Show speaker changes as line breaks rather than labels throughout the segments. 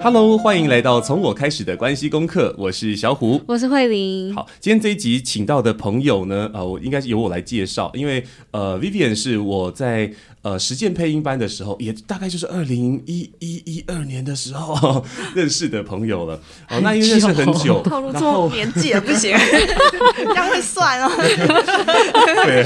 Hello，欢迎来到从我开始的关系功课。我是小虎，
我是慧玲。
好，今天这一集请到的朋友呢，呃，我应该是由我来介绍，因为呃，Vivian 是我在呃实践配音班的时候，也大概就是二零一一一二年的时候呵呵 认识的朋友了。哦，呃、那因为认识很久，
透露错年纪也不行，这样会算哦。
对，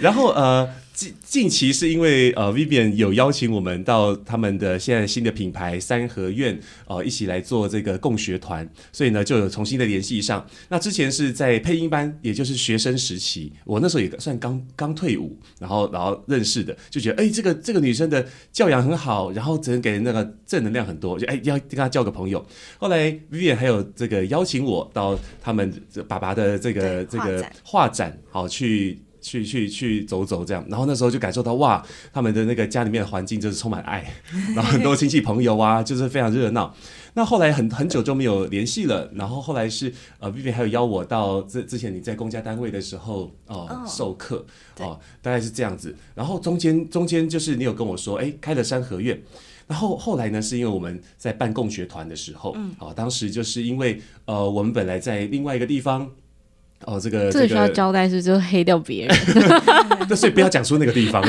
然后呃。近近期是因为呃，Vivian 有邀请我们到他们的现在新的品牌三合院呃，一起来做这个共学团，所以呢就有重新的联系上。那之前是在配音班，也就是学生时期，我那时候也算刚刚退伍，然后然后认识的，就觉得哎，这个这个女生的教养很好，然后只能给人那个正能量很多，就哎要跟她交个朋友。后来 Vivian 还有这个邀请我到他们爸爸的这个这个画展，好去。去去去走走这样，然后那时候就感受到哇，他们的那个家里面的环境就是充满爱，然后很多亲戚朋友啊，就是非常热闹。那后来很很久就没有联系了，然后后来是呃，Vivian 还有邀我到之之前你在公家单位的时候哦、呃 oh, 授课哦，大概是这样子。然后中间中间就是你有跟我说，哎，开了三合院。然后后来呢，是因为我们在办共学团的时候，嗯，哦，当时就是因为呃，我们本来在另外一个地方。哦，这个
这个需要交代是就黑掉别人，
那所以不要讲出那个地方。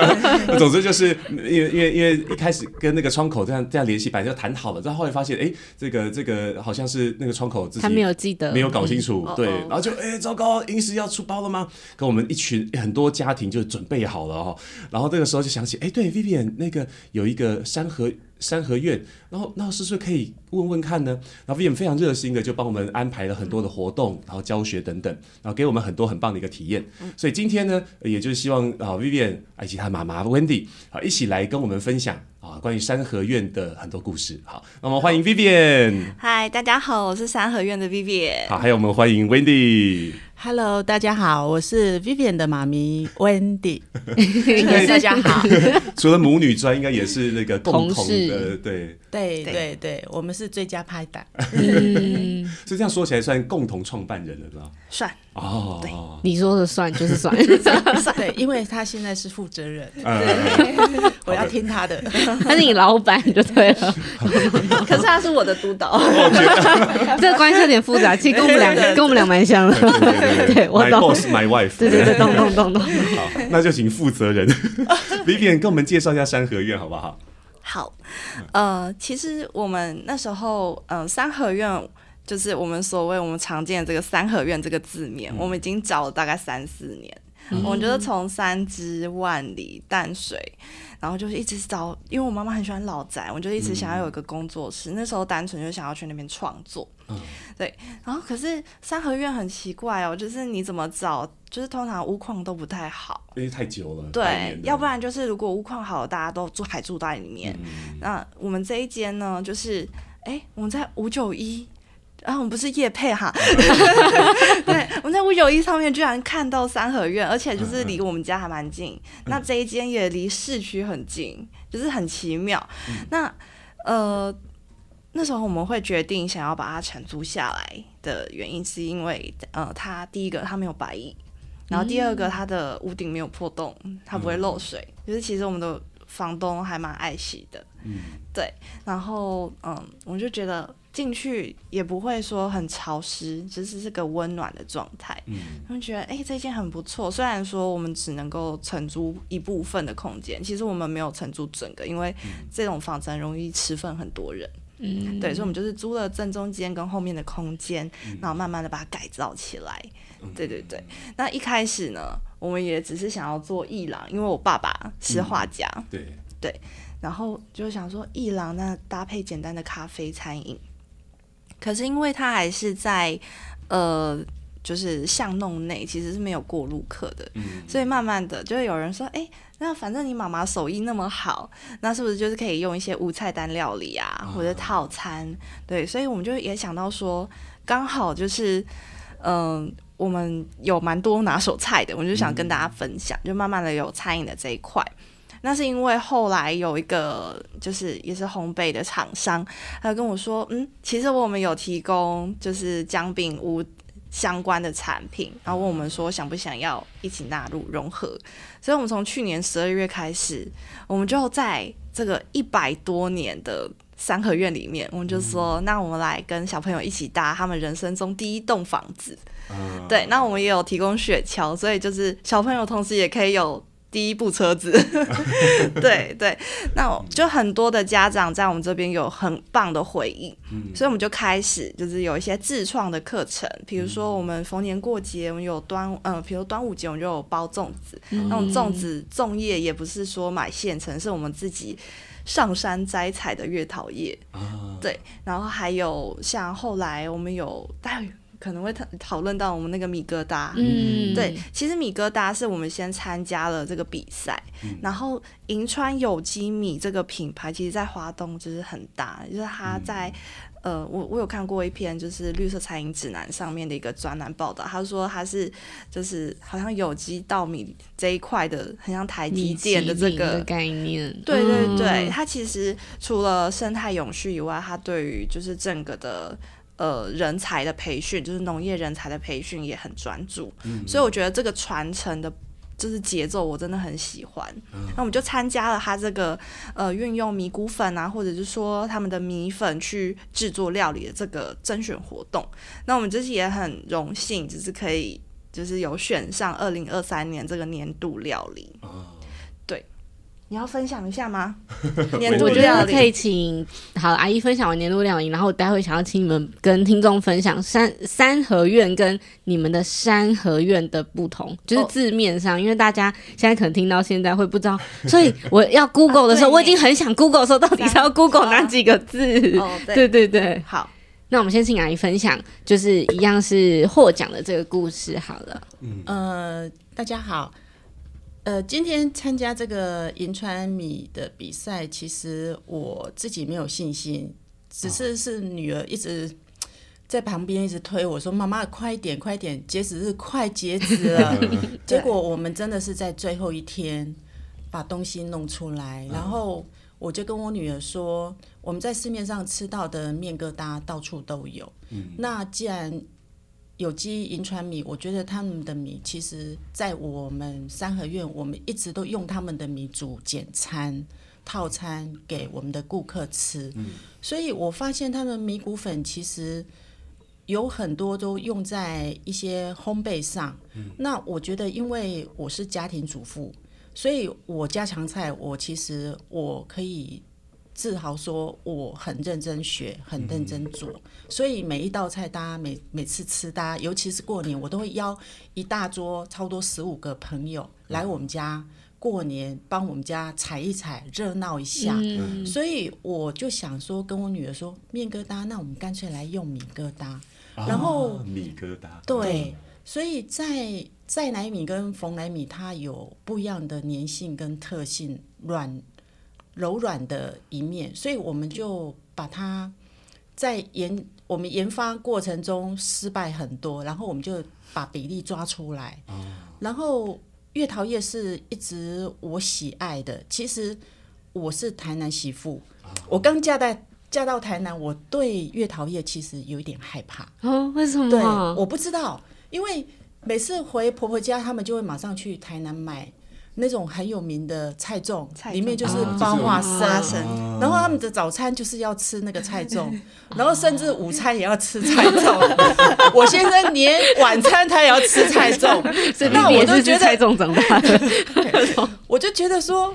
总之就是因为因为因为一开始跟那个窗口这样这样联系，本来就谈好了，但后来发现哎，这个这个好像是那个窗口自己他
没有记得，
没有搞清楚，对，然后就哎糟糕，临时要出包了吗？跟我们一群很多家庭就准备好了哦，然后这个时候就想起哎，对，Vivian 那个有一个三合。三合院，然后那是不是可以问问看呢？然后 Vivian 非常热心的就帮我们安排了很多的活动，然后教学等等，然后给我们很多很棒的一个体验。所以今天呢，也就是希望啊 Vivian 以及她妈妈 Wendy 啊一起来跟我们分享啊关于三合院的很多故事。好，那我们欢迎 Vivian。
嗨，大家好，我是三合院的 Vivian。
好，还有我们欢迎 Wendy。
Hello，大家好，我是 Vivian 的妈咪 Wendy。
大家好，
除了母女之外，应该也是那个共同的，
事。
对。
对对对，我们是最佳拍档。
嗯，所以这样说起来算共同创办人了，是吧？
算。
哦，
对，
你说的算就是算，
对，因为他现在是负责人，
嗯、
我要听他的，
他是你老板就对了，
可是他是我的督导，
这个关系有点复杂，其实跟我们两个跟我们俩蛮像的，
对对对，对我懂 My boss, my wife，
对对对，懂懂懂懂，
好，那就请负责人 Vivian 跟我们介绍一下三合院好不好？
好，呃，其实我们那时候，嗯、呃，三合院。就是我们所谓我们常见的这个三合院这个字面，嗯、我们已经找了大概三四年。嗯、我觉得从三芝、万里、淡水，然后就是一直找，因为我妈妈很喜欢老宅，我就一直想要有一个工作室。嗯、那时候单纯就想要去那边创作。嗯、对。然后可是三合院很奇怪哦，就是你怎么找，就是通常屋况都不太好，
因为太久了。
对，要不然就是如果屋况好，大家都住还住在里面。
嗯、
那我们这一间呢，就是哎，我们在五九一。然后、啊、我们不是叶配哈，对，我们在五九一上面居然看到三合院，而且就是离我们家还蛮近。嗯、那这一间也离市区很近，就是很奇妙。嗯、那呃，那时候我们会决定想要把它承租下来的原因，是因为呃，它第一个它没有白蚁，然后第二个它的屋顶没有破洞，它不会漏水。嗯、就是其实我们的房东还蛮爱惜的，嗯，对。然后嗯，我就觉得。进去也不会说很潮湿，只是是个温暖的状态。嗯，他们觉得哎、欸，这间很不错。虽然说我们只能够承租一部分的空间，其实我们没有承租整个，因为这种房子很容易吃分很多人。嗯，对，所以我们就是租了正中间跟后面的空间，嗯、然后慢慢的把它改造起来。嗯、对对对。那一开始呢，我们也只是想要做艺廊，因为我爸爸是画家。嗯、对对，然后就想说艺廊那搭配简单的咖啡餐饮。可是因为它还是在，呃，就是巷弄内，其实是没有过路客的，嗯、所以慢慢的就会有人说，哎，那反正你妈妈手艺那么好，那是不是就是可以用一些无菜单料理啊，哦、或者套餐？对，所以我们就也想到说，刚好就是，嗯、呃，我们有蛮多拿手菜的，我就想跟大家分享，嗯、就慢慢的有餐饮的这一块。那是因为后来有一个就是也是烘焙的厂商，他跟我说，嗯，其实我们有提供就是姜饼屋相关的产品，然后问我们说想不想要一起纳入融合，所以我们从去年十二月开始，我们就在这个一百多年的三合院里面，我们就说，那我们来跟小朋友一起搭他们人生中第一栋房子。嗯、对，那我们也有提供雪橇，所以就是小朋友同时也可以有。第一部车子，对对，那我就很多的家长在我们这边有很棒的回应，嗯、所以我们就开始就是有一些自创的课程，比如说我们逢年过节，我们有端呃，比如端午节我们就有包粽子，嗯、那种粽子粽叶也不是说买现成，是我们自己上山摘采的月桃叶，啊、对，然后还有像后来我们有大。可能会讨讨论到我们那个米疙瘩，嗯，对，其实米疙瘩是我们先参加了这个比赛，嗯、然后银川有机米这个品牌，其实在华东就是很大，就是它在、嗯、呃，我我有看过一篇就是绿色餐饮指南上面的一个专栏报道，他说它是就是好像有机稻米这一块的，很像台积电的这个
概念，
对对对，它其实除了生态永续以外，它对于就是整个的。呃，人才的培训就是农业人才的培训也很专注，嗯、所以我觉得这个传承的，就是节奏我真的很喜欢。嗯、那我们就参加了他这个呃，运用米谷粉啊，或者是说他们的米粉去制作料理的这个甄选活动。那我们这次也很荣幸，就是可以就是有选上二零二三年这个年度料理。嗯你要分享一下吗？年度料理
可以请好阿姨分享完年度料理，然后我待会想要请你们跟听众分享三三合院跟你们的三合院的不同，就是字面上，哦、因为大家现在可能听到现在会不知道，所以我要 Google 的时候，啊、我已经很想 Google 的时候，到底是要 Google 哪几个字？
哦、对，
对对对，
好，
那我们先请阿姨分享，就是一样是获奖的这个故事好了。
嗯呃，大家好。呃，今天参加这个银川米的比赛，其实我自己没有信心，只是是女儿一直在旁边一直推我说：“妈妈，快一点，快一点，截止日快截止了。”结果我们真的是在最后一天把东西弄出来，然后我就跟我女儿说：“我们在市面上吃到的面疙瘩到处都有，那既然……”有机银川米，我觉得他们的米其实，在我们三合院，我们一直都用他们的米煮简餐套餐给我们的顾客吃。嗯、所以我发现他们米谷粉其实有很多都用在一些烘焙上。嗯、那我觉得，因为我是家庭主妇，所以我家常菜，我其实我可以。自豪说我很认真学，很认真做，嗯、所以每一道菜，大家每每次吃，大家尤其是过年，我都会邀一大桌，差不多十五个朋友来我们家过年，帮我们家踩一踩，热闹一下。嗯、所以我就想说，跟我女儿说，面疙瘩，那我们干脆来用米疙瘩。啊、然后
米疙瘩，
对，所以在在奶米跟逢奶米，它有不一样的粘性跟特性，软。柔软的一面，所以我们就把它在研我们研发过程中失败很多，然后我们就把比例抓出来。哦、然后月桃叶是一直我喜爱的。其实我是台南媳妇，哦、我刚嫁到嫁到台南，我对月桃叶其实有一点害怕。
哦，为什么？
对，我不知道，因为每次回婆婆家，他们就会马上去台南买。那种很有名的菜粽，里面就是包花生，然后他们的早餐就是要吃那个菜粽，然后甚至午餐也要吃菜粽。我先生连晚餐他也要吃菜粽，那我都觉得
菜粽怎么办，
我就觉得说，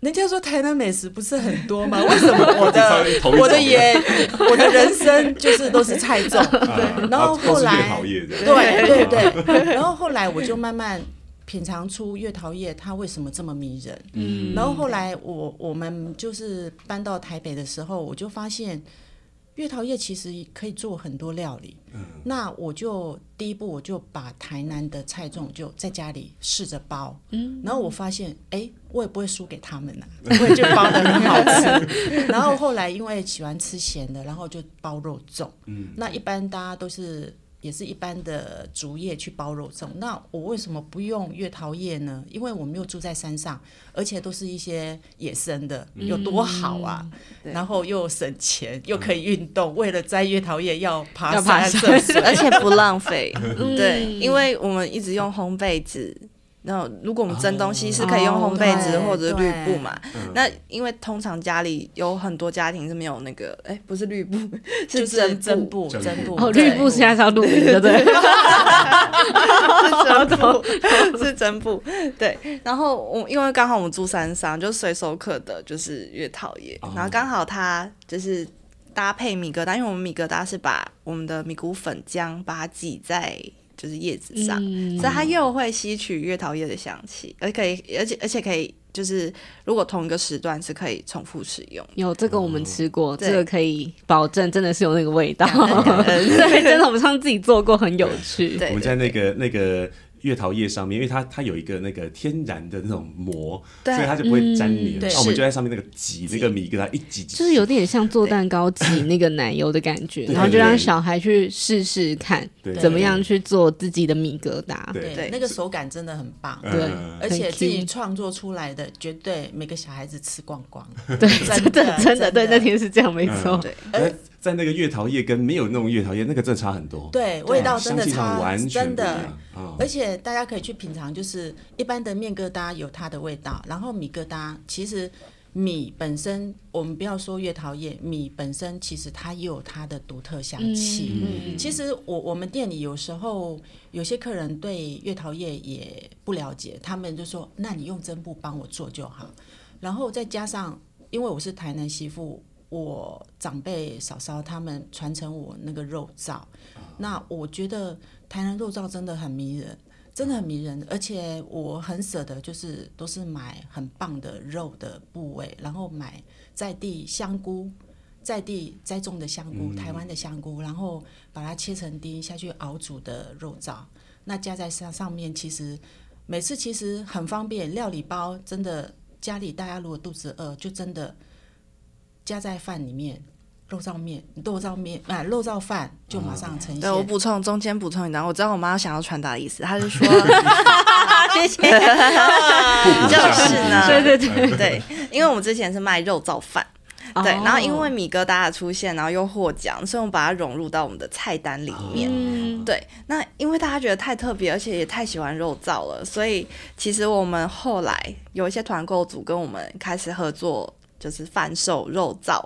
人家说台南美食不是很多吗？为什么我的我的也我的人生就是都是菜粽？对，然后后来对对对，然后后来我就慢慢。品尝出月桃叶它为什么这么迷人？嗯，然后后来我我们就是搬到台北的时候，我就发现月桃叶其实可以做很多料理。嗯，那我就第一步我就把台南的菜种就在家里试着包。嗯，然后我发现哎，我也不会输给他们呐、啊，我也就包的很好吃。然后后来因为喜欢吃咸的，然后就包肉粽。嗯，那一般大家都是。也是一般的竹叶去包肉粽，那我为什么不用月桃叶呢？因为我们又住在山上，而且都是一些野生的，有多好啊！嗯、然后又省钱，又可以运动。嗯、为了摘月桃叶要爬山，
而且不浪费。对，因为我们一直用烘焙纸那如果我们蒸东西是可以用烘焙纸或者是滤布嘛？
哦、
那因为通常家里有很多家庭是没有那个，哎、欸，不是绿布，是
蒸
蒸
布，蒸布。
哦，滤布现在是要录名的，对，
是蒸布，是蒸布。对，然后我因为刚好我们住山上，就随手可得就是越讨厌，哦、然后刚好它就是搭配米疙瘩，因为我们米疙瘩是把我们的米谷粉浆把它挤在。就是叶子上，嗯、所以它又会吸取月桃叶的香气，而可以，而且而且可以，就是如果同一个时段是可以重复使用。
有这个我们吃过，
嗯、
这个可以保证真的是有那个味道。对，真的我们上次自己做过，很有趣。
对，
我们在那个那个。月桃叶上面，因为它它有一个那个天然的那种膜，所以它就不会粘黏。那、嗯、我们就在上面那个挤那个米，给它一挤挤，
就是有点像做蛋糕挤那个奶油的感觉，然后就让小孩去试试看，怎么样去做自己的米疙瘩。
对，对那个手感真的很棒。
对，
而且自己创作出来的，绝对每个小孩子吃光光。
对，真的真的对，那天是这样，没错。
对。
在那个月桃叶跟没有那种月桃叶，那个真的差很多。
对，味道真的差，
完全
真的。而且大家可以去品尝，就是一般的面疙瘩有它的味道，然后米疙瘩其实米本身，我们不要说月桃叶，米本身其实它也有它的独特香气。嗯，其实我我们店里有时候有些客人对月桃叶也不了解，他们就说：“那你用蒸布帮我做就好。”然后再加上，因为我是台南媳妇。我长辈嫂嫂他们传承我那个肉燥，那我觉得台南肉燥真的很迷人，真的很迷人，而且我很舍得，就是都是买很棒的肉的部位，然后买在地香菇，在地栽种的香菇，台湾的香菇，然后把它切成丁下去熬煮的肉燥，那加在上上面，其实每次其实很方便，料理包真的家里大家如果肚子饿，就真的。加在饭里面，肉燥面、肉燥面啊，肉燥饭就马上呈现。
对，我补充中间补充一段，我知道我妈想要传达的意思，她是说，
谢谢，
就是呢，
对对对
对，因为我们之前是卖肉燥饭，对，然后因为米疙瘩的出现，然后又获奖，所以我们把它融入到我们的菜单里面。对，那因为大家觉得太特别，而且也太喜欢肉燥了，所以其实我们后来有一些团购组跟我们开始合作。就是贩售肉燥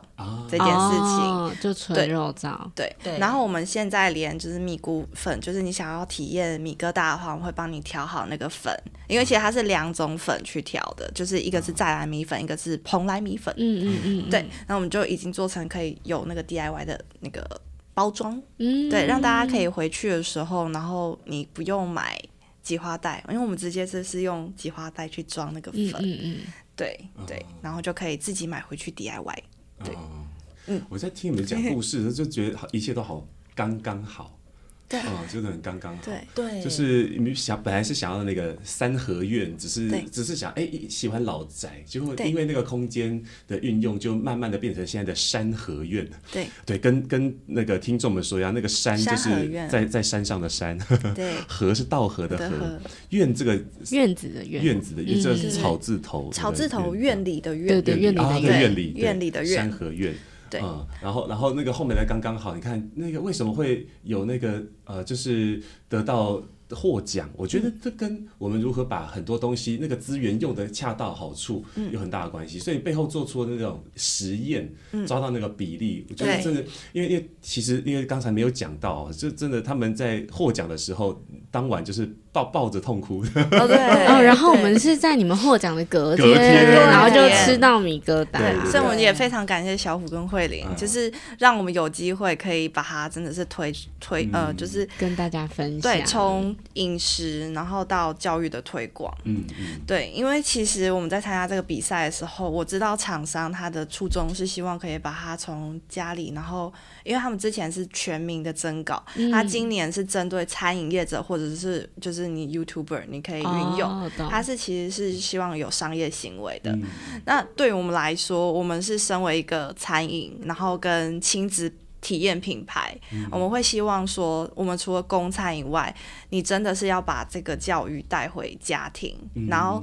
这件事情，
哦、就纯肉燥。
对，对。然后我们现在连就是米谷粉，就是你想要体验米疙瘩的话，我们会帮你调好那个粉，因为其实它是两种粉去调的，就是一个是再来米粉，一个是蓬莱米粉。
嗯嗯嗯。
对，那我们就已经做成可以有那个 DIY 的那个包装，嗯，对，让大家可以回去的时候，然后你不用买挤花袋，因为我们直接就是用挤花袋去装那个粉。嗯嗯，嗯。对对，然后就可以自己买回去 DIY。对，
嗯，我在听你们讲故事就觉得一切都好刚刚好。
对，
哦，真的很刚刚好。
对。
对，
就是你们想本来是想要那个三合院，只是只是想哎喜欢老宅，结果因为那个空间的运用，就慢慢的变成现在的山合院。
对。
对，跟跟那个听众们说一下，那个山就是在在山上的山，
对，
河是道河的河，院这个
院子的院，
院子的院，这是草字头，
草字头院里的院，
对对，院里的
院。里
院里的院，
山合院。
对，
嗯，然后，然后那个后面的刚刚好，你看那个为什么会有那个呃，就是得到获奖？我觉得这跟我们如何把很多东西那个资源用得恰到好处有很大的关系。所以背后做出的那种实验，抓到那个比例，我觉得真的，因为因为其实因为刚才没有讲到，就真的他们在获奖的时候，当晚就是。抱抱着痛哭，
哦对，
哦，然后我们是在你们获奖的隔天，然后就吃到米疙瘩，
对，所以我们也非常感谢小虎跟慧玲，就是让我们有机会可以把它真的是推推呃，就是
跟大家分享，
对，从饮食然后到教育的推广，嗯嗯，对，因为其实我们在参加这个比赛的时候，我知道厂商他的初衷是希望可以把它从家里，然后因为他们之前是全民的征稿，他今年是针对餐饮业者或者是就是。你 YouTuber 你可以运用，哦、它是其实是希望有商业行为的。嗯、那对于我们来说，我们是身为一个餐饮，然后跟亲子体验品牌，嗯、我们会希望说，我们除了供餐以外，你真的是要把这个教育带回家庭，嗯、然后。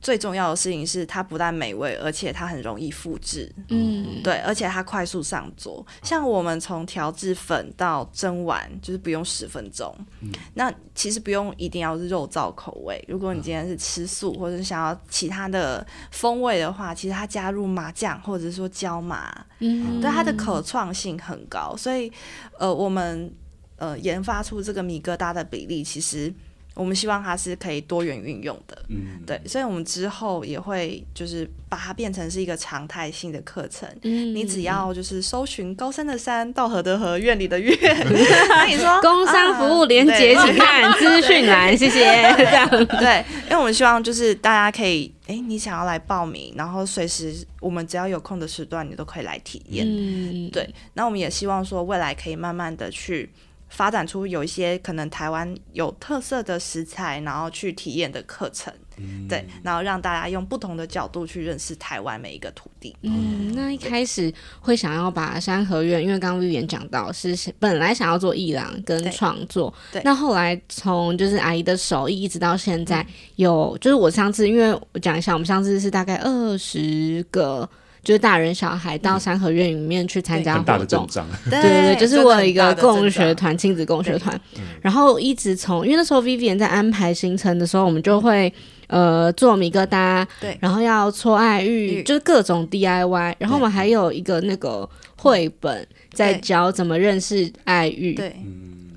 最重要的事情是，它不但美味，而且它很容易复制。嗯，对，而且它快速上桌。像我们从调制粉到蒸完，就是不用十分钟。嗯，那其实不用一定要是肉燥口味。如果你今天是吃素，或者是想要其他的风味的话，其实它加入麻酱或者是说椒麻，嗯，对，它的可创性很高。所以，呃，我们呃研发出这个米疙瘩的比例，其实。我们希望它是可以多元运用的，嗯，对，所以我们之后也会就是把它变成是一个常态性的课程。嗯，你只要就是搜寻高山的山，道河的河，院里的院，那你说
工商服务连接，请看资讯栏，谢谢。这 样
对，因为我们希望就是大家可以，哎，你想要来报名，然后随时我们只要有空的时段，你都可以来体验。嗯，对。那我们也希望说未来可以慢慢的去。发展出有一些可能台湾有特色的食材，然后去体验的课程，嗯、对，然后让大家用不同的角度去认识台湾每一个土地。
嗯，那一开始会想要把山河院，因为刚刚 Vivian 讲到是本来想要做艺廊跟创作，对，那后来从就是阿姨的手艺一直到现在有，就是我上次因为我讲一下，我们上次是大概二十个。就是大人小孩到三合院里面去参加活动，对对对，就是我有一个共学团，亲子共学团。然后一直从，因为那时候 Vivian 在安排行程的时候，我们就会呃做米疙瘩，对，然后要搓爱玉，就是各种 DIY。然后我们还有一个那个绘本在教怎么认识爱玉，对。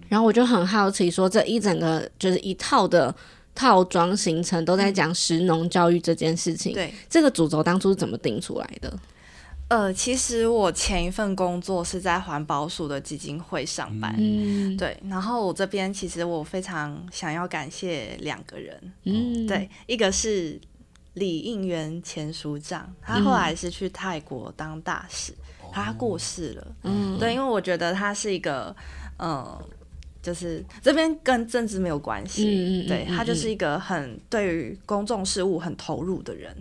然后我就很好奇，说这一整个就是一套的。套装行程都在讲食农教育这件事情。对，这个主轴当初是怎么定出来的？
呃，其实我前一份工作是在环保署的基金会上班。嗯，对。然后我这边其实我非常想要感谢两个人。嗯，对，一个是李应元前署长，他后来是去泰国当大使，嗯、他过世了。嗯，对，因为我觉得他是一个，呃。就是这边跟政治没有关系，嗯、对，他就是一个很对于公众事务很投入的人，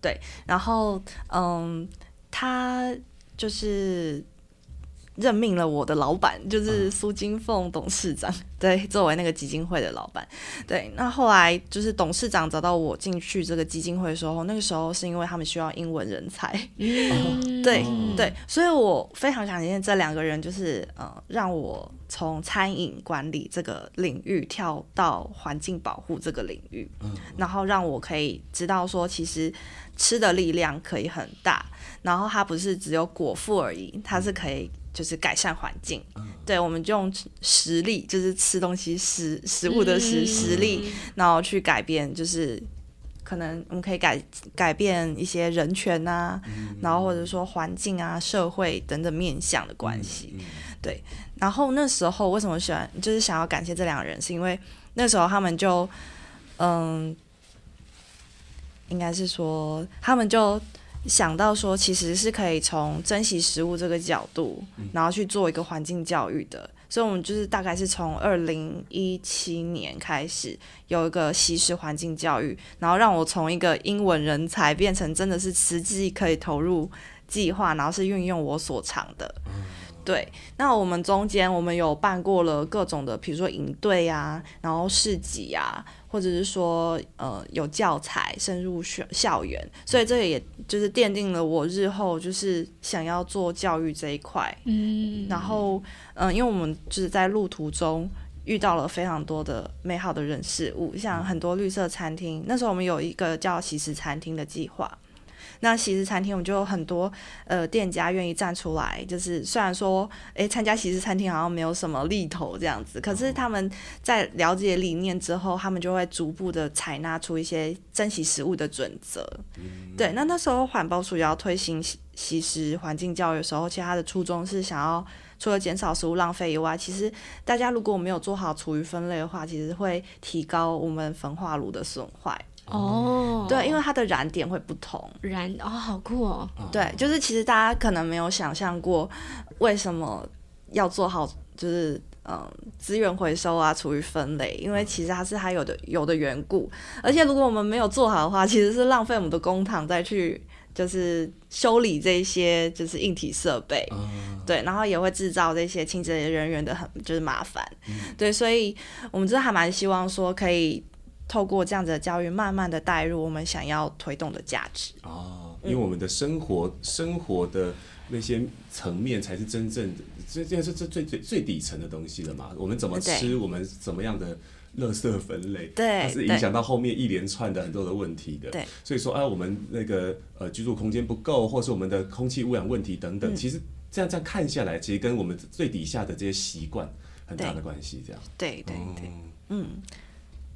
对，然后嗯，他就是。任命了我的老板，就是苏金凤董事长，嗯、对，作为那个基金会的老板，对。那后来就是董事长找到我进去这个基金会的时候，那个时候是因为他们需要英文人才，嗯、对、嗯、对，所以我非常想念这两个人，就是呃，让我从餐饮管理这个领域跳到环境保护这个领域，嗯、然后让我可以知道说，其实吃的力量可以很大，然后它不是只有果腹而已，它是可以。就是改善环境，嗯、对，我们就用实力，就是吃东西食食物的食实力，然后去改变，就是可能我们可以改改变一些人权啊，嗯、然后或者说环境啊、社会等等面向的关系，嗯、对。然后那时候为什么喜欢，就是想要感谢这两个人，是因为那时候他们就，嗯，应该是说他们就。想到说，其实是可以从珍惜食物这个角度，然后去做一个环境教育的。所以，我们就是大概是从二零一七年开始有一个西式环境教育，然后让我从一个英文人才变成真的是实际可以投入计划，然后是运用我所长的。对，那我们中间我们有办过了各种的，比如说营队啊，然后市集啊。或者是说，呃，有教材深入学校园，所以这个也就是奠定了我日后就是想要做教育这一块。嗯，然后，嗯、呃，因为我们就是在路途中遇到了非常多的美好的人事物，像很多绿色餐厅，那时候我们有一个叫惜食餐厅的计划。那喜食餐厅，我们就有很多呃店家愿意站出来，就是虽然说，诶，参加喜食餐厅好像没有什么利头这样子，可是他们在了解理念之后，他们就会逐步的采纳出一些珍惜食物的准则。嗯、对，那那时候环保署也要推行惜食环境教育的时候，其实他的初衷是想要除了减少食物浪费以外，其实大家如果没有做好厨余分类的话，其实会提高我们焚化炉的损坏。哦，对，因为它的燃点会不同，
燃哦，好酷哦。
对，就是其实大家可能没有想象过，为什么要做好，就是嗯，资源回收啊，厨余分类，因为其实它是它有的有的缘故。而且如果我们没有做好的话，其实是浪费我们的公帑再去就是修理这些就是硬体设备。对，然后也会制造这些清洁人员的很就是麻烦，对，所以我们真的还蛮希望说可以透过这样子的教育，慢慢的带入我们想要推动的价值。
哦，因为我们的生活生活的那些层面才是真正的，这这是这最最最底层的东西了嘛？我们怎么吃，我们怎么样的。垃圾分类，
对，
它是影响到后面一连串的很多的问题的。
对，
所以说，啊，我们那个呃居住空间不够，或是我们的空气污染问题等等，嗯、其实这样这样看下来，其实跟我们最底下的这些习惯很大的关系。这样，
对对对，嗯，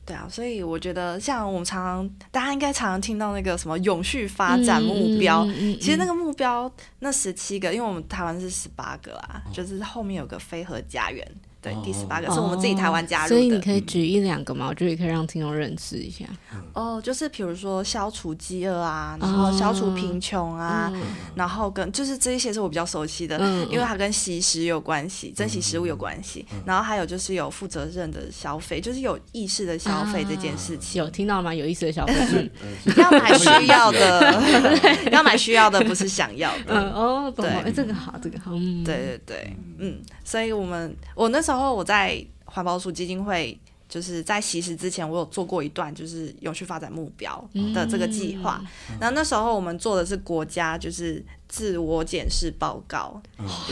对啊，所以我觉得，像我们常常大家应该常常听到那个什么永续发展目标，嗯嗯嗯嗯、其实那个目标那十七个，因为我们台湾是十八个啊，哦、就是后面有个非核家园。对，第十八个是我们自己台湾加入的。
所以你可以举一两个嘛？我觉得也可以让听众认识一下。
哦，就是比如说消除饥饿啊，然后消除贫穷啊，然后跟就是这一些是我比较熟悉的，因为它跟惜食有关系，珍惜食物有关系。然后还有就是有负责任的消费，就是有意识的消费这件事情。
有听到吗？有意识的消费，
要买需要的，要买需要的，不是想要的。
嗯哦，对，哎，这个好，这个好。
对对对，嗯，所以我们我那时候。我在环保署基金会，就是在其实之前，我有做过一段就是永续发展目标的这个计划。然后那时候我们做的是国家就是自我检视报告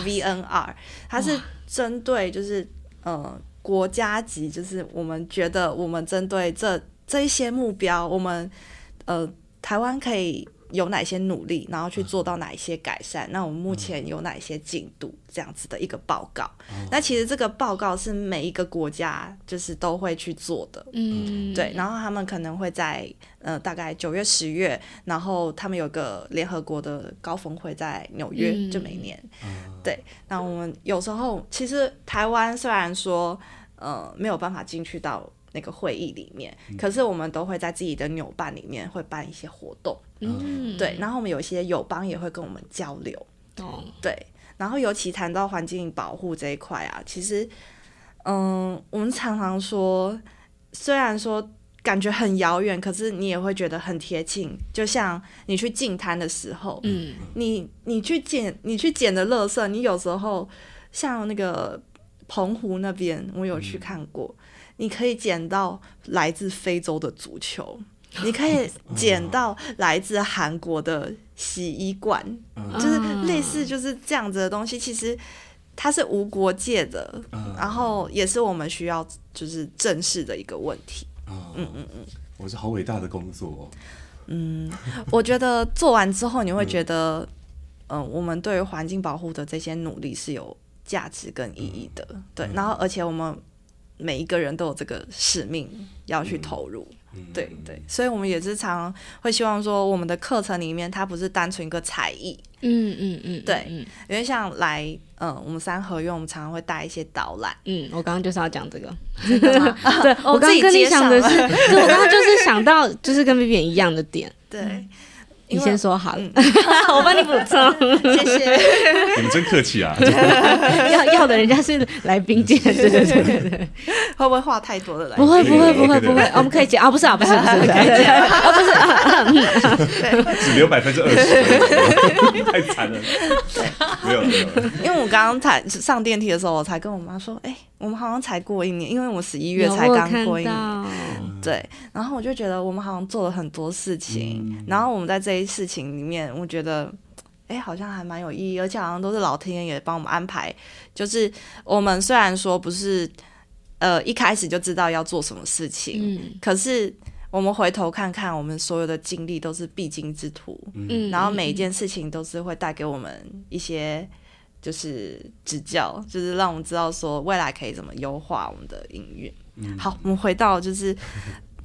（VNR），它是针对就是呃国家级，就是我们觉得我们针对这这一些目标，我们呃台湾可以。有哪些努力，然后去做到哪一些改善？那我们目前有哪一些进度？这样子的一个报告。那其实这个报告是每一个国家就是都会去做的。嗯，对。然后他们可能会在呃大概九月、十月，然后他们有个联合国的高峰会在纽约，就每年。对。那我们有时候其实台湾虽然说呃没有办法进去到。那个会议里面，可是我们都会在自己的纽办里面会办一些活动，嗯，对，然后我们有一些友邦也会跟我们交流，哦，对，然后尤其谈到环境保护这一块啊，其实，嗯，我们常常说，虽然说感觉很遥远，可是你也会觉得很贴近，就像你去进摊的时候，嗯，你你去捡你去捡的垃圾，你有时候像那个澎湖那边，我有去看过。嗯你可以捡到来自非洲的足球，你可以 捡到来自韩国的洗衣罐，就是 类似就是这样子的东西。其实它是无国界的，然后也是我们需要就是正视的一个问题。嗯嗯嗯，
我是好伟大的工作。
嗯，我觉得做完之后你会觉得，嗯，我们对于环境保护的这些努力是有价值跟意义的。对，然后而且我们。每一个人都有这个使命要去投入，嗯、对对，所以我们也是常会希望说，我们的课程里面它不是单纯一个才艺，嗯嗯嗯，对，因为像来，嗯，我们三合院，我们常常会带一些导览，
嗯，我刚刚就是要讲这个，对，我刚刚跟你想的是，我刚刚就是想到就是跟 Vivian 一样的点，
对。
你先说好了，我帮你补充，谢谢。
你们真客气啊！
要要的人家是来宾见，对对对对。
会不会话太多的来？
不会不会不会不会，我们可以讲啊，不是啊不是不是可以讲啊不
是，只留百分之二十，太惨了。没有没有，
因为我刚刚才上电梯的时候，我才跟我妈说，哎。我们好像才过一年，因为我十一月才刚过一年，对。然后我就觉得我们好像做了很多事情，嗯、然后我们在这一事情里面，我觉得，哎，好像还蛮有意义，而且好像都是老天爷也帮我们安排。就是我们虽然说不是，呃，一开始就知道要做什么事情，嗯、可是我们回头看看，我们所有的经历都是必经之途，嗯，然后每一件事情都是会带给我们一些。就是指教，就是让我们知道说未来可以怎么优化我们的营运。嗯、好，我们回到就是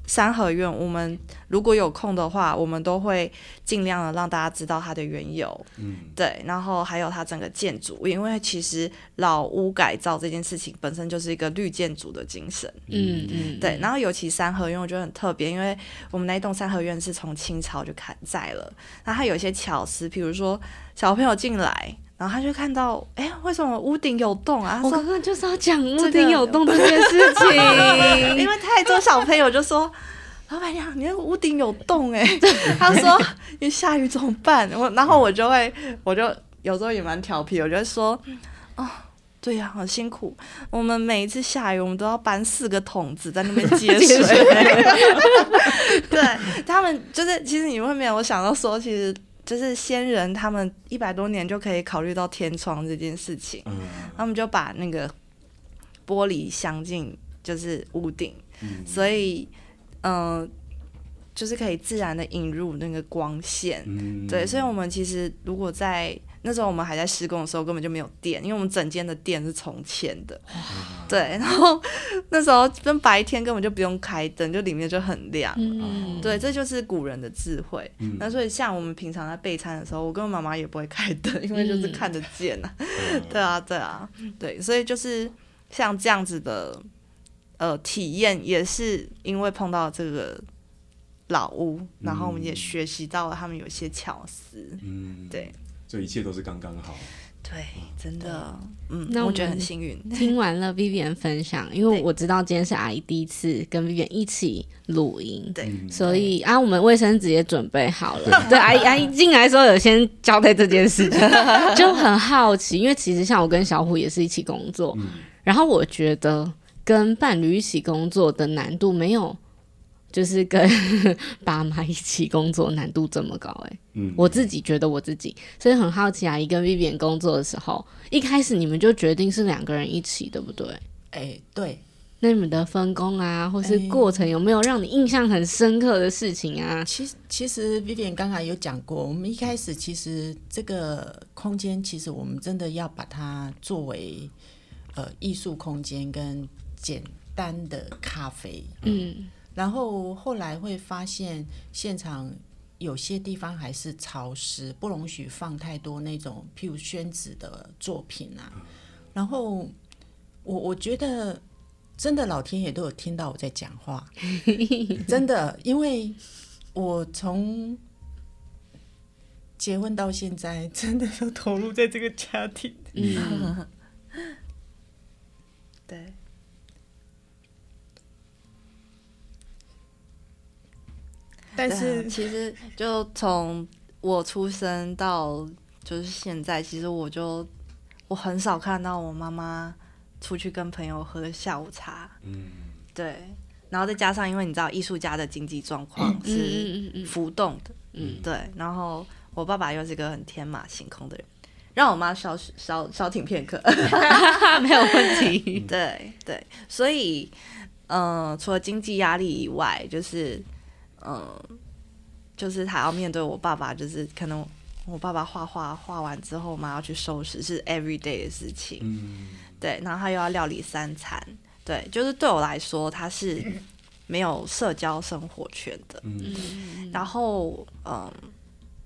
三合院，我们如果有空的话，我们都会尽量的让大家知道它的缘由。嗯，对，然后还有它整个建筑，因为其实老屋改造这件事情本身就是一个绿建筑的精神。嗯嗯，对，然后尤其三合院，我觉得很特别，因为我们那栋三合院是从清朝就开在了，那它有一些巧思，比如说小朋友进来。然后他就看到，哎，为什么屋顶有洞啊？
我刚刚就是要讲屋顶有洞这件事情，
因为太多小朋友就说：“老板娘，你那个屋顶有洞哎。”他说：“你下雨怎么办？”我然后我就会，我就有时候也蛮调皮，我就会说，哦，对呀、啊，好辛苦。我们每一次下雨，我们都要搬四个桶子在那边接水。对他们，就是其实你们会没有想到说，其实就是先人他们一百多年就可以考虑到天窗这件事情，嗯、他们就把那个玻璃镶进就是屋顶，嗯、所以嗯。呃就是可以自然的引入那个光线，嗯、对，所以我们其实如果在那时候我们还在施工的时候，根本就没有电，因为我们整间的电是重牵的，对，然后 那时候跟白天根本就不用开灯，就里面就很亮，嗯、对，这就是古人的智慧。嗯、那所以像我们平常在备餐的时候，我跟我妈妈也不会开灯，因为就是看得见呐、啊，嗯、对啊，对啊，对，所以就是像这样子的呃体验，也是因为碰到这个。老屋，然后我们也学习到了他们有些巧思，嗯，对，
这一切都是刚刚好，
对，真的，嗯，那我觉得很幸运。
听完了 Vivian 分享，因为我知道今天是阿姨第一次跟 Vivian 一起录音，对，所以啊，我们卫生纸也准备好了。对，阿姨阿姨进来的时候有先交代这件事。情，就很好奇，因为其实像我跟小虎也是一起工作，然后我觉得跟伴侣一起工作的难度没有。就是跟 爸妈一起工作难度这么高哎、欸，嗯，我自己觉得我自己，所以很好奇阿姨跟 Vivian 工作的时候，一开始你们就决定是两个人一起，对不对？
哎、欸，对。
那你们的分工啊，或是过程有没有让你印象很深刻的事情啊？
欸、其实，其实 Vivian 刚才有讲过，我们一开始其实这个空间，其实我们真的要把它作为呃艺术空间跟简单的咖啡，嗯。然后后来会发现，现场有些地方还是潮湿，不容许放太多那种譬如宣纸的作品啊。然后我我觉得，真的老天爷都有听到我在讲话，真的，因为我从结婚到现在，真的都投入在这个家庭。嗯，
对。
但是
其实就从我出生到就是现在，其实我就我很少看到我妈妈出去跟朋友喝下午茶。嗯，对。然后再加上，因为你知道艺术家的经济状况是浮动的，嗯，对。然后我爸爸又是个很天马行空的人，让我妈稍稍稍停片刻
没有问题。
对对，所以嗯、呃，除了经济压力以外，就是。嗯，就是他要面对我爸爸，就是可能我爸爸画画画完之后嘛，要去收拾，是 every day 的事情。嗯，对，然后他又要料理三餐，对，就是对我来说，他是没有社交生活圈的。嗯，然后嗯，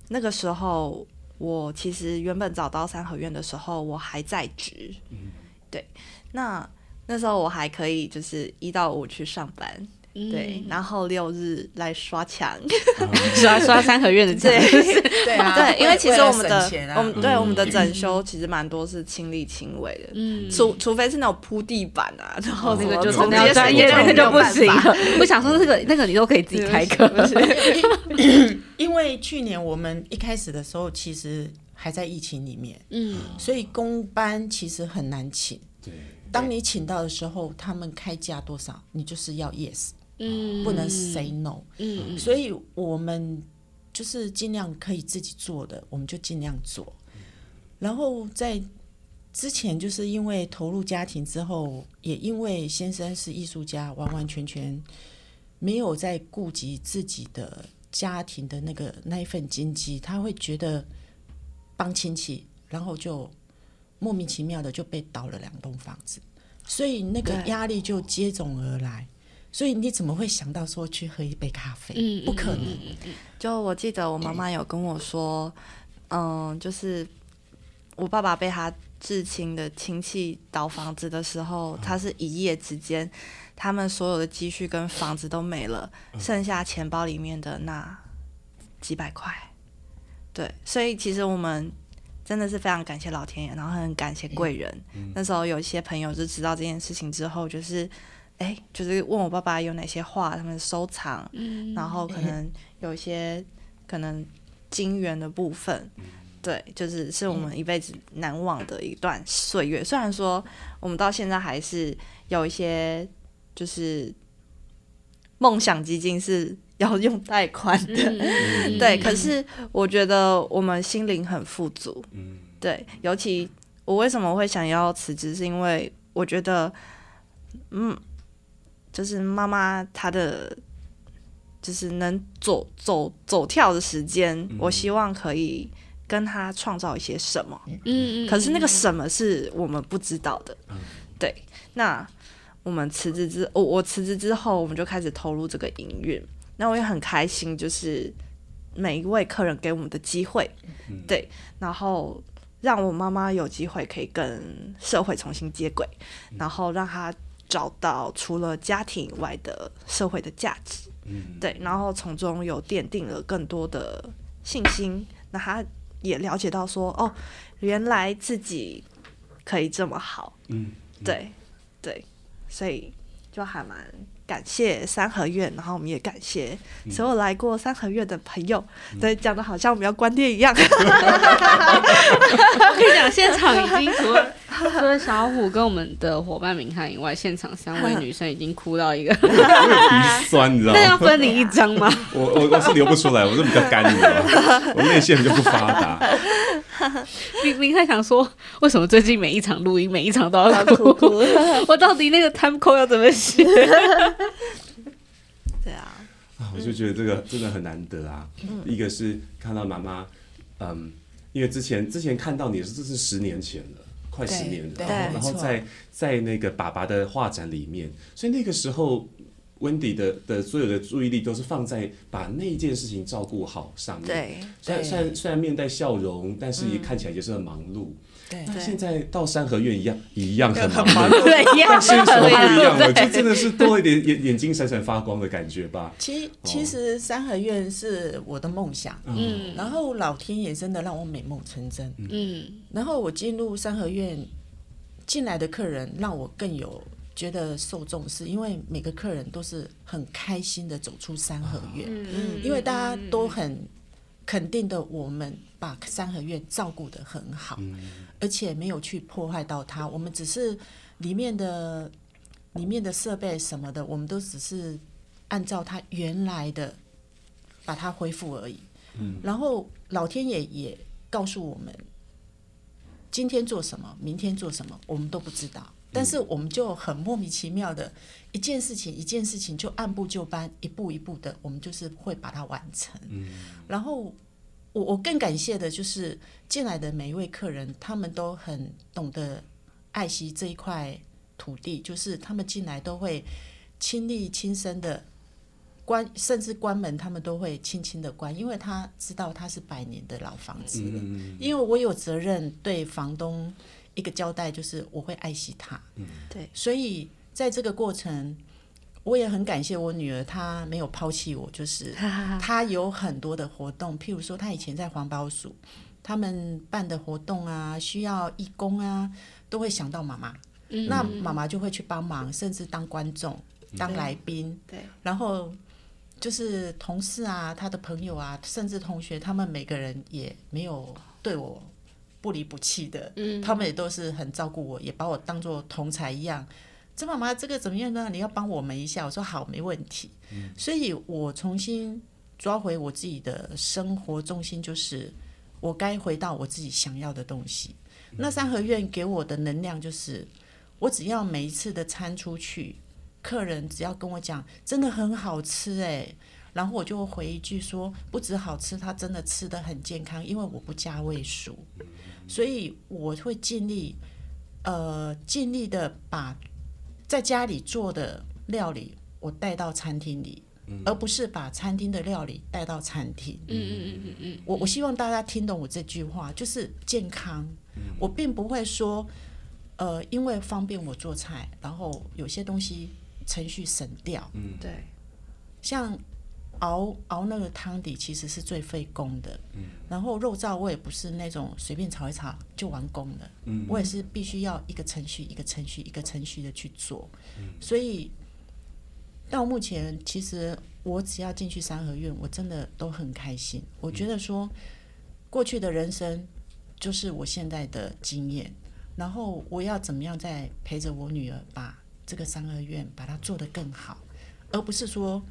那个时候我其实原本找到三合院的时候，我还在职。嗯，对，那那时候我还可以就是一到五去上班。对，然后六日来刷墙，
刷刷三合院的墙。
对啊，对，因为其实我们的我们对我们的整修其实蛮多是亲力亲为的，嗯，除除非是那种铺地板啊，然后那个就真的要专业，那个就不行。
我想说那个那个你都可以自己开课，
因为去年我们一开始的时候其实还在疫情里面，嗯，所以工班其实很难请。对，当你请到的时候，他们开价多少，你就是要 yes。嗯，不能 say no。嗯，所以我们就是尽量可以自己做的，我们就尽量做。然后在之前，就是因为投入家庭之后，也因为先生是艺术家，完完全全没有在顾及自己的家庭的那个那一份经济，他会觉得帮亲戚，然后就莫名其妙的就被倒了两栋房子，所以那个压力就接踵而来。所以你怎么会想到说去喝一杯咖啡？嗯，不可能。
就我记得我妈妈有跟我说，嗯，就是我爸爸被他至亲的亲戚倒房子的时候，他是一夜之间，他们所有的积蓄跟房子都没了，剩下钱包里面的那几百块。对，所以其实我们真的是非常感谢老天爷，然后很感谢贵人。那时候有一些朋友就知道这件事情之后，就是。哎，就是问我爸爸有哪些画，他们收藏，嗯、然后可能有一些可能金元的部分，对，就是是我们一辈子难忘的一段岁月。虽然说我们到现在还是有一些就是梦想基金是要用贷款的，
嗯。
对，可是我觉得我们心灵很富足，
嗯。
对，尤其我为什么会想要辞职，是因为我觉得，嗯，就是妈妈她的就是能走走走跳的时间，
嗯
我希望可以跟她创造一些什么，
嗯。嗯，
可是那个什么是我们不知道的，
嗯。
对，那我们辞职之，我我辞职之后，我们就开始投入这个营运，那我也很开心，就是每一位客人给我们的机会，
嗯。
对，然后让我妈妈有机会可以跟社会重新接轨，然后让她找到除了家庭以外的社会的价值，
嗯。
对，然后从中有奠定了更多的信心，那他也了解到说，哦，原来自己可以这么好，
嗯，
对，对，所以就还蛮感谢三合院，然后我们也感谢所有来过三合院的朋友。对，讲的好像我们要关店一样。
我跟你讲，现场已经除了除了小虎跟我们的伙伴明翰以外，现场三位女生已经哭到一个，
我有鼻酸，你知道吗
那要？分你一张吗？
我我我是流不出来，我是比较干，你知道吗？我泪腺比较不发达。
明明翰想说，为什么最近每一场录音，每一场都要哭？我到底那个 time code 要怎么写？
对啊，
啊，我就觉得这个真的很难得啊。一个是看到妈妈，嗯，因为之前之前看到你是这是十年前了，快十年了，然后然
后
在在那个爸爸的画展里面，所以那个时候。Wendy 的的所有的注意力都是放在把那件事情照顾好上面。，
对，
虽然虽然虽然面带笑容，但是也看起来也是很忙碌。
对
对。
那现在到三合院一样一样很忙。碌，
对，一样
但是什么不一样了？
对。
就真的是多一点眼眼睛闪闪发光的感觉吧。
其其实三合院是我的梦想，
嗯。
然后老天爷真的让我美梦成真。
嗯。
然后我进入三合院，进来的客人让我更有觉得受重视，因为每个客人都是很开心的走出三合院，
嗯。
因为大家都很肯定的，我们把三合院照顾得很好，而且没有去破坏到它，我们只是里面的里面的设备什么的，我们都只是按照它原来的把它恢复而已。然后老天爷也告诉我们，今天做什么，明天做什么，我们都不知道。但是我们就很莫名其妙的一件事情，一件事情就按部就班，一步一步的，我们就是会把它完成。然后我我更感谢的就是进来的每一位客人，他们都很懂得爱惜这一块土地，就是他们进来都会亲力亲身的关，甚至关门他们都会轻轻的关，因为他知道他是百年的老房子了。因为我有责任对房东一个交代，就是我会爱惜它。
对，
所以在这个过程，我也很感谢我女儿，她没有抛弃我，就是她有很多的活动，譬如说她以前在环保署，他们办的活动啊，需要义工啊，都会想到妈妈，那妈妈就会去帮忙，甚至当观众、当来宾，
对，
然后。就是同事啊，他的朋友啊，甚至同学，他们每个人也没有对我不离不弃的，
嗯
他们也都是很照顾我，也把我当做同才一样。这妈妈这个怎么样呢？你要帮我们一下。我说好，没问题。所以我重新抓回我自己的生活重心，就是我该回到我自己想要的东西。那三合院给我的能量就是，我只要每一次的餐出去，客人只要跟我讲真的很好吃哎，然后我就会回一句说，不止好吃，他真的吃得很健康，因为我不加味素，所以我会尽力，呃，尽力的把在家里做的料理我带到餐厅里，而不是把餐厅的料理带到餐厅。
嗯嗯嗯嗯
我我希望大家听懂我这句话，就是健康。我并不会说，呃，因为方便我做菜，然后有些东西程序省掉。
对，
像熬熬那个汤底，其实是最费工的。然后肉燥我也不是那种随便炒一炒就完工的。我也是必须要一个程序一个程序一个程序的去做。所以到目前，其实我只要进去三合院，我真的都很开心。我觉得说，过去的人生就是我现在的经验，然后我要怎么样再陪着我女儿把这个三合院把它做得更好，而不是说，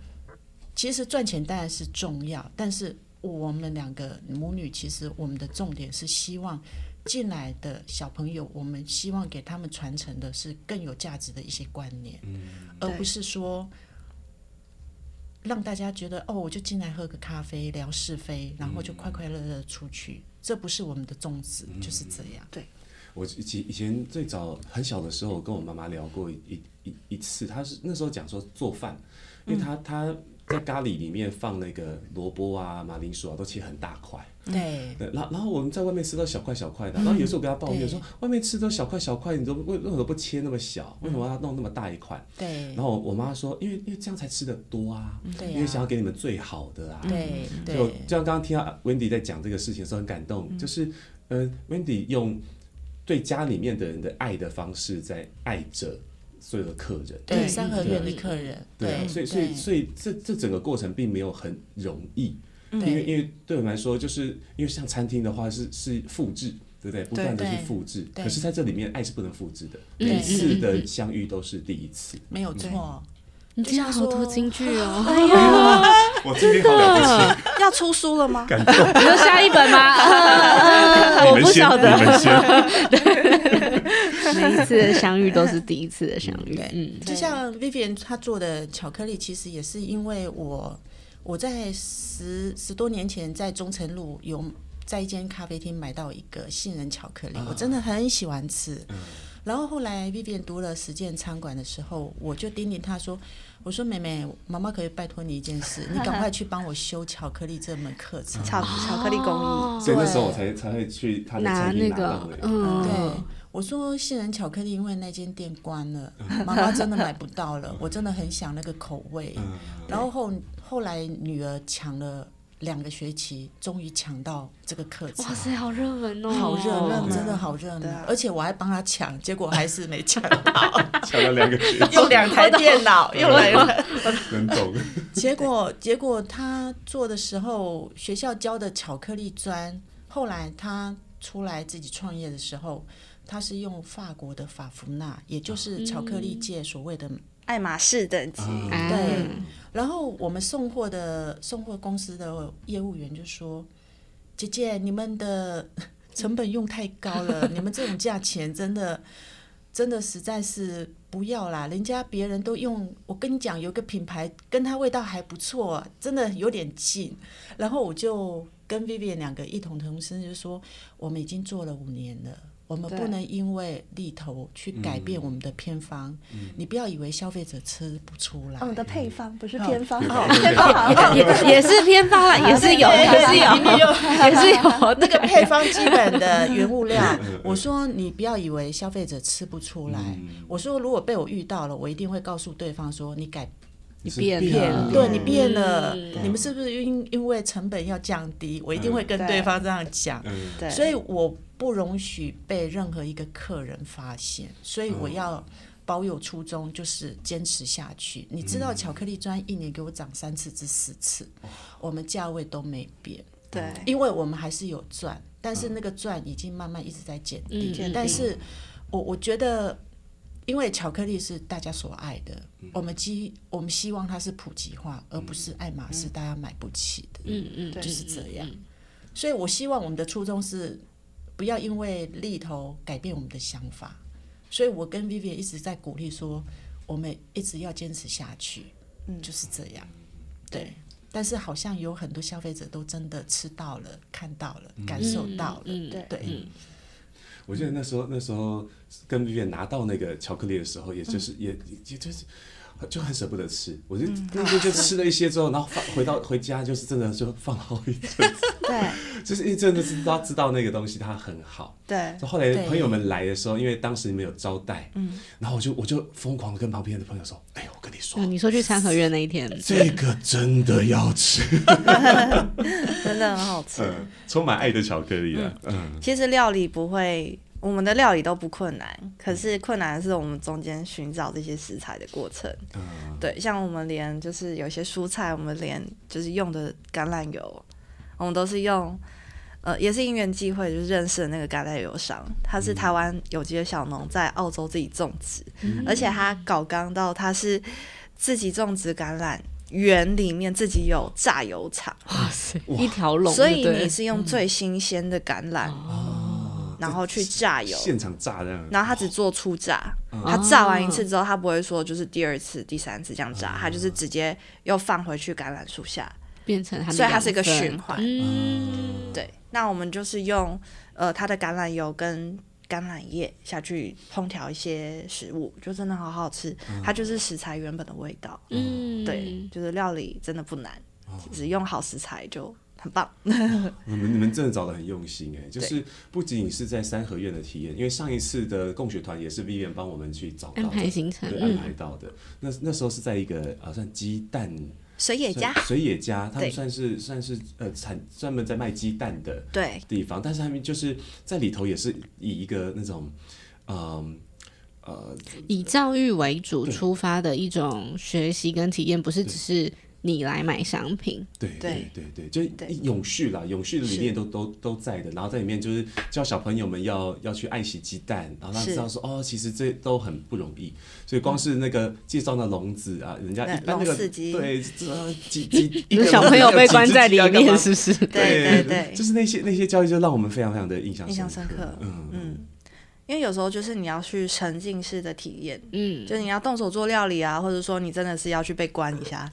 其实赚钱当然是重要，但是我们两个母女其实我们的重点是希望。进来的小朋友，我们希望给他们传承的是更有价值的一些观念，嗯、而不是说让大家觉得哦，我就进来喝个咖啡聊是非，然后就快快乐乐出去。嗯、这不是我们的宗旨，嗯、就是这样。对，
我以前以前最早很小的时候，我跟我妈妈聊过一一一次，她是那时候讲说做饭，因为她她。嗯在咖喱里面放那个萝卜啊、马铃薯啊，都切很大
块。
对。然后然后我们在外面吃到小块小块的，然后有时候我跟他抱怨说，外面吃都小块小块，你都为为什么不切那么小？为什么要弄那么大一块？
对。
然后我妈说，因为因为这样才吃的多啊，因为想要给你们最好的啊。
对。
就就像刚刚听到 Wendy 在讲这个事情的时候很感动，就是呃 Wendy 用对家里面的人的爱的方式在爱着。所有的客人，
对三合院的客人，
对，啊，所以所以所以这这整个过程并没有很容易，因为因为对我们来说，就是因为像餐厅的话是是复制，对不对？不断的去复制，可是在这里面爱是不能复制的，每一次的相遇都是第一次，
没有错。
你今天好多金句哦
哎呀，我今天好了不起，
要出书了吗？
感动，
你说下一本吗？我不晓得。每一次的相遇都是第一次的相遇。
对，嗯，就像 Vivian 她做的巧克力，其实也是因为我我在十十多年前在中诚路有在一间咖啡厅买到一个杏仁巧克力，我真的很喜欢吃。然后后来 Vivian 读了实践餐馆的时候，我就叮咛她说：“我说妹妹，妈妈可以拜托你一件事，你赶快去帮我修巧克力这门课程，
巧巧克力工艺。”
所以那时候我才才会去他的餐厅拿那个，
嗯，对。我说杏仁巧克力，因为那间店关了，妈妈真的买不到了。我真的很想那个口味。然后后后来女儿抢了两个学期，终于抢到这个课程。
哇塞，好热门哦！
好热门，真的好热门。而且我还帮他抢，结果还是没抢到。
抢了两个学期，
用两台电脑，又来了。
能懂。
结果结果他做的时候，学校教的巧克力砖，后来他出来自己创业的时候。他是用法国的法芙娜，也就是巧克力界所谓的
爱马仕等级。
对，然后我们送货的送货公司的业务员就说：“姐姐，你们的成本用太高了，你们这种价钱真的真的实在是不要啦。人家别人都用，我跟你讲，有个品牌跟它味道还不错，真的有点近。然后我就跟 Vivian 两个一同同声就说：我们已经做了五年了。”我们不能因为利头去改变我们的偏方。你不要以为消费者吃不出来。
我们的配方不是偏方，
也也是偏方了，也是有，也是有，也是有
那个配方基本的原物料。我说你不要以为消费者吃不出来。我说如果被我遇到了，我一定会告诉对方说你改。
你变
了，对你变了，你们是不是因因为成本要降低？我一定会跟对方这样讲，所以我不容许被任何一个客人发现，所以我要保有初衷，就是坚持下去。你知道，巧克力砖一年给我涨三次至四次，我们价位都没变，
对，
因为我们还是有赚，但是那个赚已经慢慢一直在减低，但是我我觉得。因为巧克力是大家所爱的，嗯、我们希我们希望它是普及化，嗯、而不是爱马仕大家买不起的。嗯嗯，就是这样。嗯、所以我希望我们的初衷是不要因为力头改变我们的想法。所以我跟 Vivian 一直在鼓励说，我们一直要坚持下去。嗯，就是这样。对。但是好像有很多消费者都真的吃到了、看到了、嗯、感受到了。嗯，对。对嗯
我记得那时候，那时候跟 Vivian 拿到那个巧克力的时候，也就是也也就是就很舍不得吃。我就那天就吃了一些之后，然后放回到回家，就是真的就放好一阵子。
对，
就是因为真的知道知道那个东西它很好。
对。
后来朋友们来的时候，因为当时没有招待，嗯，然后我就我就疯狂的跟旁边的朋友说：“哎呦，我跟你说，
你说去三合院那一天，
这个真的要吃，
真的很好吃，
充满爱的巧克力啊。”
嗯，其实料理不会。我们的料理都不困难，可是困难的是我们中间寻找这些食材的过程。嗯、对，像我们连就是有些蔬菜，我们连就是用的橄榄油，我们都是用呃，也是因缘际会，就是认识了那个橄榄油商，他是台湾有机的小农，在澳洲自己种植，嗯、而且他搞刚到他是自己种植橄榄园里面自己有榨油厂，
哇塞，一条龙，
所以你是用最新鲜的橄榄。嗯然后去榨油，
现场榨这样。
然后他只做初榨，哦、他榨完一次之后，他不会说就是第二次、第三次这样榨，哦、他就是直接又放回去橄榄树下，
变成它。
所以它是一个循环。
嗯，
对。那我们就是用呃它的橄榄油跟橄榄叶下去烹调一些食物，就真的好好吃。嗯、它就是食材原本的味道。嗯，对，就是料理真的不难，只、嗯、用好食材就。很棒，你们
你们真的找的很用心哎，就是不仅仅是在三合院的体验，因为上一次的共学团也是 Vivian 帮我们去找到
安排行程，
对，安排到的。那那时候是在一个好像鸡蛋
水野家，
水野家，他们算是算是呃产专门在卖鸡蛋的对。地方，但是他们就是在里头也是以一个那种嗯呃
以教育为主出发的一种学习跟体验，不是只是。你来买商品，
对对对对，就永续啦，永续的理念都都都在的。然后在里面就是教小朋友们要要去爱惜鸡蛋，然后让他知道说哦，其实这都很不容易。所以光是那个介绍的笼子啊，人家一般那个对这几几 一个
小朋友被关在里面，是不是？
对对对，
就是那些那些教育就让我们非常非常的印象
印象深刻。嗯嗯。因为有时候就是你要去沉浸式的体验，嗯，就你要动手做料理啊，或者说你真的是要去被关一下。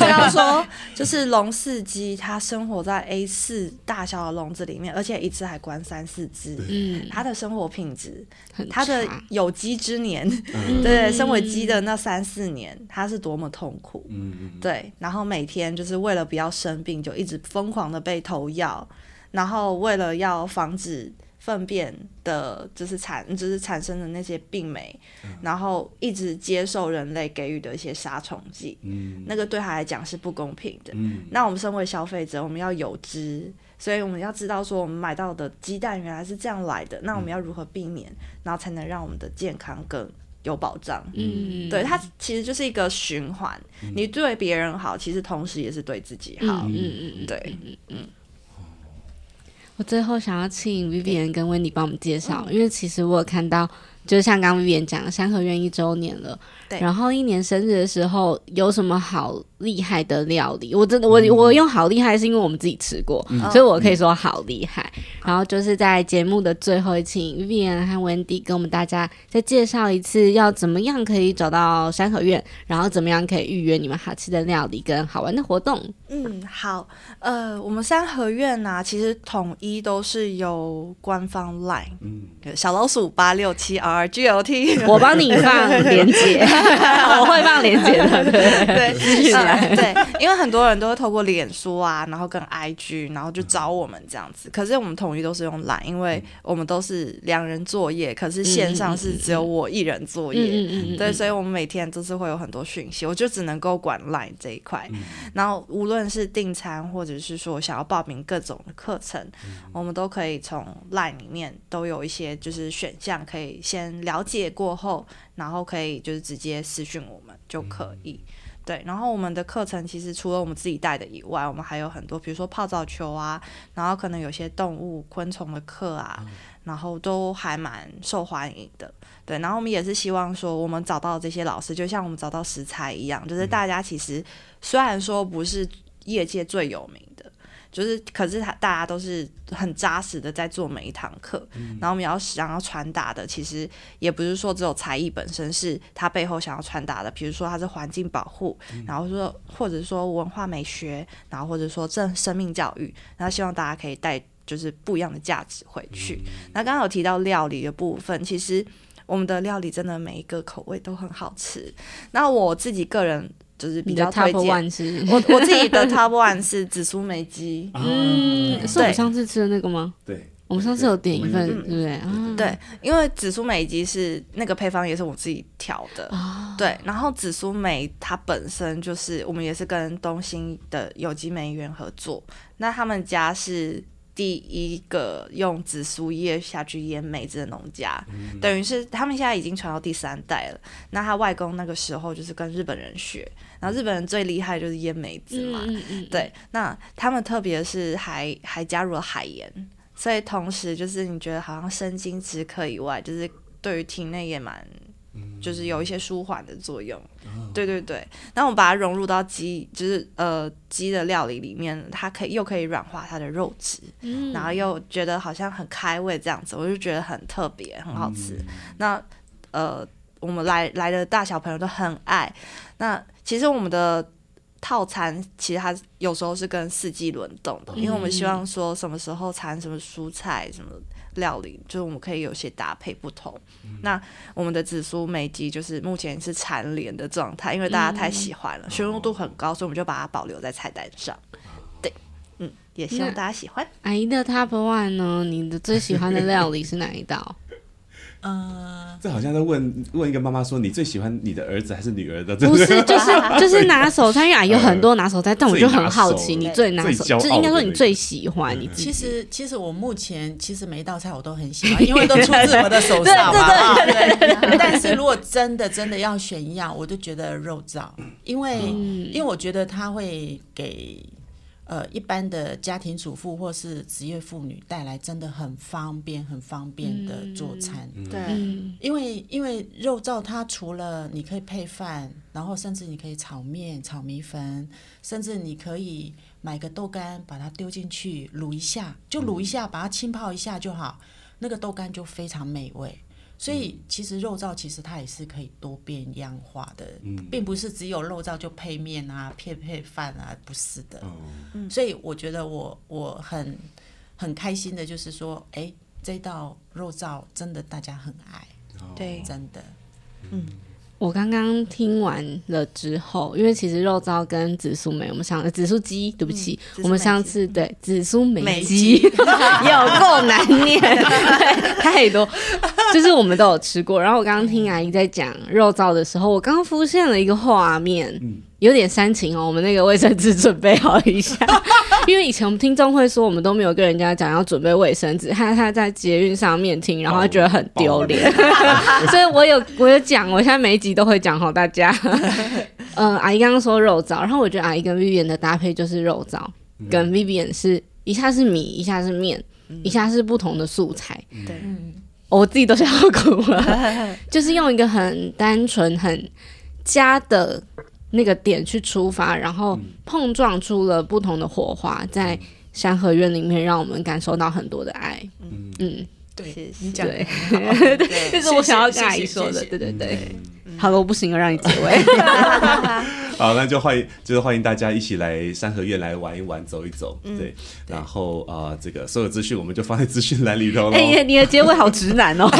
这样说，就是笼饲鸡，它生活在 A 四大小的笼子里面，而且一次还关三四只，嗯，它的生活品质，它的有机之年，嗯、对，身为鸡的那三四年，它是多么痛苦，嗯，对，然后每天就是为了不要生病，就一直疯狂的被投药，然后为了要防止。粪便的，就是产，就是产生的那些病媒，嗯、然后一直接受人类给予的一些杀虫剂，嗯、那个对他来讲是不公平的。嗯、那我们身为消费者，我们要有知，所以我们要知道说，我们买到的鸡蛋原来是这样来的，那我们要如何避免，嗯、然后才能让我们的健康更有保障？嗯，对，它其实就是一个循环，嗯、你对别人好，其实同时也是对自己好。嗯嗯嗯，对，嗯嗯。
我最后想要请 Vivian 跟 Wendy 帮我们介绍，因为其实我有看到。就像刚刚 Vivian 讲的，三合院一周年了，对。然后一年生日的时候有什么好厉害的料理？我真的，我我用好厉害是因为我们自己吃过，嗯、所以我可以说好厉害。嗯、然后就是在节目的最后，请 Vivian 和 Wendy 跟我们大家再介绍一次，要怎么样可以找到三合院，然后怎么样可以预约你们好吃的料理跟好玩的活动。
嗯，好，呃，我们三合院呢、啊，其实统一都是有官方 Line，嗯，小老鼠八六七 R。G O T，
我帮你放连接，我会放连接的，对
对对、因为很多人都会透过脸书啊，然后跟 I G，然后就找我们这样子。可是我们统一都是用 Line，因为我们都是两人作业，可是线上是只有我一人作业，嗯、对，所以我们每天都是会有很多讯息，我就只能够管 Line 这一块。嗯、然后无论是订餐，或者是说想要报名各种的课程，嗯、我们都可以从 Line 里面都有一些就是选项可以先。了解过后，然后可以就是直接私讯我们就可以。嗯、对，然后我们的课程其实除了我们自己带的以外，我们还有很多，比如说泡澡球啊，然后可能有些动物、昆虫的课啊，嗯、然后都还蛮受欢迎的。对，然后我们也是希望说，我们找到这些老师，就像我们找到食材一样，就是大家其实虽然说不是业界最有名。就是，可是他大家都是很扎实的在做每一堂课，嗯、然后我们要想要传达的，其实也不是说只有才艺本身，是他背后想要传达的，比如说他是环境保护，嗯、然后说或者说文化美学，然后或者说正生命教育，然后希望大家可以带就是不一样的价值回去。嗯、那刚刚有提到料理的部分，其实我们的料理真的每一个口味都很好吃。那我自己个人。就是比较推荐，我我自己的 top one 是紫苏梅鸡，
嗯，是我们上次吃的那个吗？
对，
我们上次有点一份，对不对？
对，因为紫苏梅鸡是那个配方也是我自己调的，对，然后紫苏梅它本身就是我们也是跟东兴的有机梅园合作，那他们家是第一个用紫苏叶下去腌梅子的农家，嗯、等于是他们现在已经传到第三代了。那他外公那个时候就是跟日本人学，然后日本人最厉害就是腌梅子嘛，嗯嗯嗯对。那他们特别是还还加入了海盐，所以同时就是你觉得好像生津止渴以外，就是对于体内也蛮。就是有一些舒缓的作用，哦、对对对。那我们把它融入到鸡，就是呃鸡的料理里面，它可以又可以软化它的肉质，嗯、然后又觉得好像很开胃这样子，我就觉得很特别，很好吃。嗯、那呃，我们来来的大小朋友都很爱。那其实我们的套餐其实它有时候是跟四季轮动的，嗯、因为我们希望说什么时候产什么蔬菜什么。料理就是我们可以有些搭配不同。嗯、那我们的紫苏梅鸡就是目前是蝉联的状态，因为大家太喜欢了，询问、嗯、度很高，所以我们就把它保留在菜单上。对，嗯，也希望大家喜欢。
阿姨的 Top One 呢？你的最喜欢的料理是哪一道？
嗯，这好像在问问一个妈妈说，你最喜欢你的儿子还是女儿的？
不是，就是就是拿手菜，因为有很多拿手 菜，但我就很好奇，你最拿手，就是应该说你最喜欢你。
其实其实我目前其实每一道菜我都很喜欢，因为都出自我的手上嘛。对对对。但是如果真的真的要选一样，我就觉得肉燥，因为因为我觉得它会给。呃，一般的家庭主妇或是职业妇女带来真的很方便、很方便的做餐。
嗯、对，
因为因为肉燥它除了你可以配饭，然后甚至你可以炒面、炒米粉，甚至你可以买个豆干把它丢进去卤一下，就卤一下，把它浸泡一下就好，那个豆干就非常美味。所以其实肉燥其实它也是可以多变样化的，嗯、并不是只有肉燥就配面啊、配配饭啊，不是的。嗯、所以我觉得我我很很开心的，就是说，哎，这道肉燥真的大家很爱，
对，
真的，
嗯。我刚刚听完了之后，因为其实肉燥跟紫苏梅，我们上紫苏鸡，对不起，嗯、我们上次对紫苏梅鸡 有够难念，对，太多，就是我们都有吃过。然后我刚刚听阿姨在讲肉燥的时候，我刚刚浮现了一个画面。嗯有点煽情哦，我们那个卫生纸准备好一下，因为以前我们听众会说，我们都没有跟人家讲要准备卫生纸，他他在捷运上面听，然后他觉得很丢脸，所以我有我有讲，我现在每一集都会讲好大家。嗯、呃，阿姨刚刚说肉燥，然后我觉得阿姨跟 Vivian 的搭配就是肉燥，跟 Vivian 是一下是米，一下是面，一下是不同的素材。对，我自己都想要哭了，就是用一个很单纯、很家的。那个点去出发，然后碰撞出了不同的火花，在山河院里面，让我们感受到很多的爱。嗯。嗯，
对，
你讲的
对，这是我想要跟阿姨说的。对对对，好了，我不行了，让你结尾。
好，那就欢迎，就是欢迎大家一起来三合院来玩一玩，走一走。对，然后啊，这个所有资讯我们就放在资讯栏里头。
哎，你的结尾好直男哦。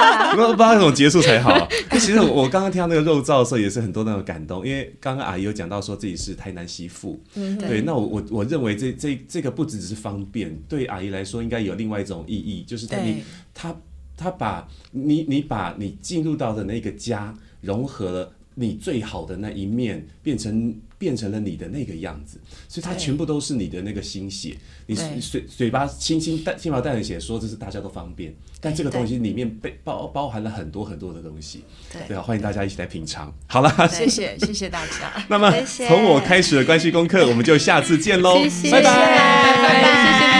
不知道怎么结束才好。其实我刚刚听到那个肉燥的时候，也是很多那种感动，因为刚刚阿姨有讲到说自己是台南媳妇。嗯，对。那我我我认为这这这个不只是方便，对阿姨来说应该有另外一种意义，就是等于他他把你你把你进入到的那个家融合了。你最好的那一面变成变成了你的那个样子，所以它全部都是你的那个心血。对。你嘴嘴巴轻轻带轻描淡写说这是大家都方便，但这个东西里面被包包含了很多很多的东西。对，对啊，欢迎大家一起来品尝。好了，
谢谢 谢谢大家。
那么从我开始的关系功课，我们就下次见喽，
谢谢。拜拜，拜拜，谢谢。